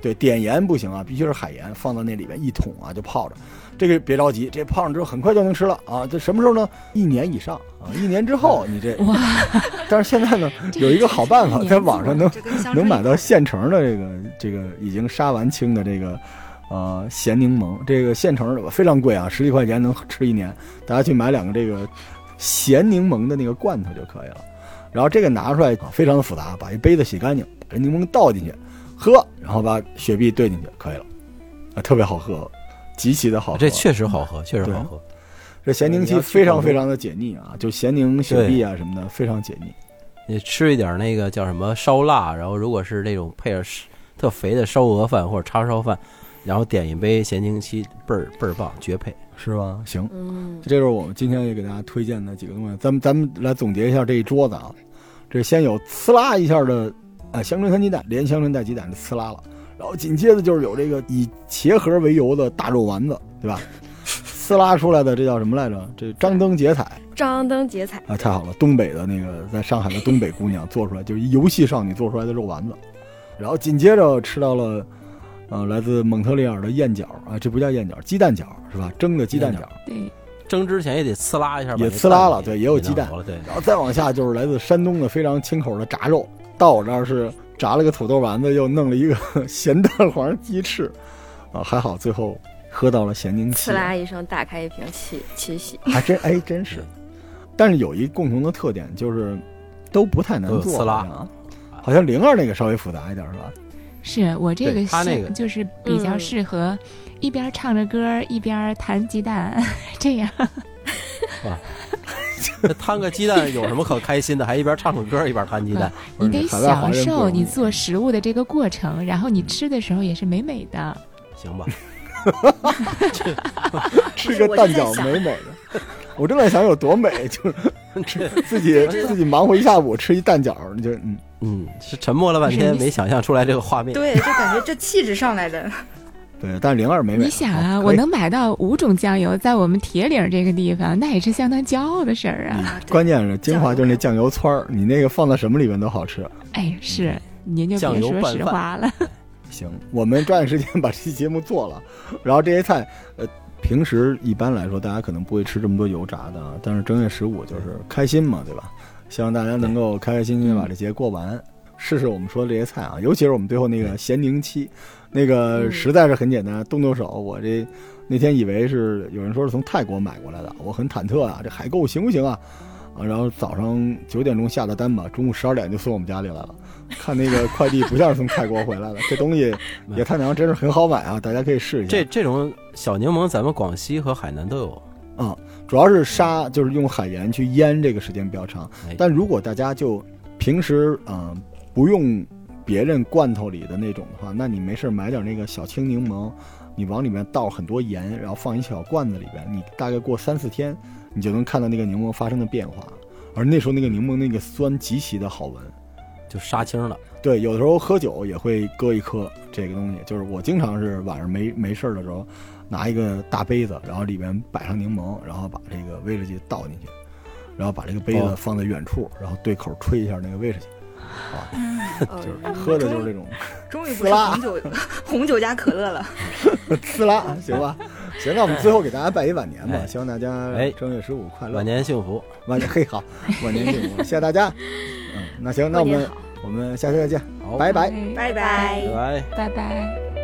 对，碘盐不行啊，必须是海盐，放到那里边一桶啊就泡着。这个别着急，这泡上之后很快就能吃了啊！这什么时候呢？一年以上啊！一年之后你这哇，但是现在呢，有一个好办法，在网上能能买到现成的这个这个已经杀完青的这个呃咸柠檬，这个现成的非常贵啊，十几块钱能吃一年。大家去买两个这个咸柠檬的那个罐头就可以了。然后这个拿出来非常的复杂，把一杯子洗干净，把这柠檬倒进去喝，然后把雪碧兑进去可以了，啊，特别好喝，极其的好喝。这确实好喝，确实好喝。这咸柠七非常非常的解腻啊，就咸柠雪碧啊什么的非常解腻。你吃一点那个叫什么烧腊，然后如果是那种配着特肥的烧鹅饭或者叉烧饭，然后点一杯咸柠七，倍儿倍儿棒，绝配。是吧？行，嗯，这就是我们今天也给大家推荐的几个东西。咱们咱们来总结一下这一桌子啊，这先有呲啦一下的，啊，香椿三鸡蛋连香椿带鸡蛋的呲啦了，然后紧接着就是有这个以茄盒为由的大肉丸子，对吧？呲啦出来的这叫什么来着？这张灯结彩张灯结彩，啊，太好了！东北的那个在上海的东北姑娘做出来，就是一游戏少女做出来的肉丸子，然后紧接着吃到了。呃，来自蒙特利尔的燕饺啊，这不叫燕饺，鸡蛋饺是吧？蒸的鸡蛋饺，对，蒸之前也得呲啦一下，把也那呲啦了对也有鸡蛋。然后再往下就是来自山东的非常清口的炸肉，到我这儿是炸了个土豆丸子，又弄了一个 咸蛋黄鸡翅，啊，还好最后喝到了咸宁七呲，啦一声打开一瓶七七喜，还真哎真是。但是有一共同的特点就是都不太难做，都有呲啦好像啊，好像灵儿那个稍微复杂一点是吧？是我这个是对他那个就是比较嗯适合一边唱着歌儿一边弹鸡蛋，这样 那摊个鸡蛋有什么可开心的？还一边唱着歌一边弹鸡蛋，你得享受你做食物的这个过程，然后你吃的时候也是美美的。行吧？吃个蛋饺美美的。我正在想有多美，就是自己自己忙活一下午吃一蛋饺，你就嗯，嗯，是沉默了半天，没想象出来这个画面。对，就感觉这气质上来的。对。但是灵儿美美，你想啊，我能买到五种酱油，在我们铁岭这个地方，那也是相当骄傲的事儿啊！关键是精华就是那酱油汆儿，你那个放到什么里面都好吃。哎，是您就说实话了。行，我们抓紧时间把这期节目做了，然后这些菜，呃，平时一般来说大家可能不会吃这么多油炸的，啊，但是正月十五就是开心嘛，对吧？希望大家能够开开心心地把这节过完，试试我们说的这些菜啊，尤其是我们最后那个咸宁七，那个嗯实在是很简单，动动手。我这那天以为是有人说是从泰国买过来的，我很忐忑啊，这海购行不行啊？啊，然后早上九点钟下的单吧，中午十二点就送我们家里来了。看那个快递不像是从泰国回来的，这东西也太娘真是很好买啊，大家可以试一下。这这种小柠檬，咱们广西和海南都有。主要是杀，就是用海盐去腌，这个时间比较长哎。但如果大家就平时嗯、呃不用别人罐头里的那种的话，那你没事买点那个小青柠檬，你往里面倒很多盐，然后放一小罐子里边，你大概过三四天，你就能看到那个柠檬发生的变化。而那时候那个柠檬那个酸极其的好闻。就杀青了，对，有的时候喝酒也会搁一颗这个东西，就是我经常是晚上没没事儿的时候，拿一个大杯子，然后里面摆上柠檬，然后把这个威士忌倒进去，然后把这个杯子哦放在远处，然后对口吹一下那个威士忌，哦就是喝的就是这种终于不是红酒，红酒加可乐了。呲啦，行吧？行，那我们最后给大家拜一晚年吧，哎希望大家哎正月十五快乐，晚年幸福。晚年嘿好，晚年幸福，谢谢大家。嗯，那行，那我们。我们下期再见，好，拜拜。哎拜拜拜拜。拜拜。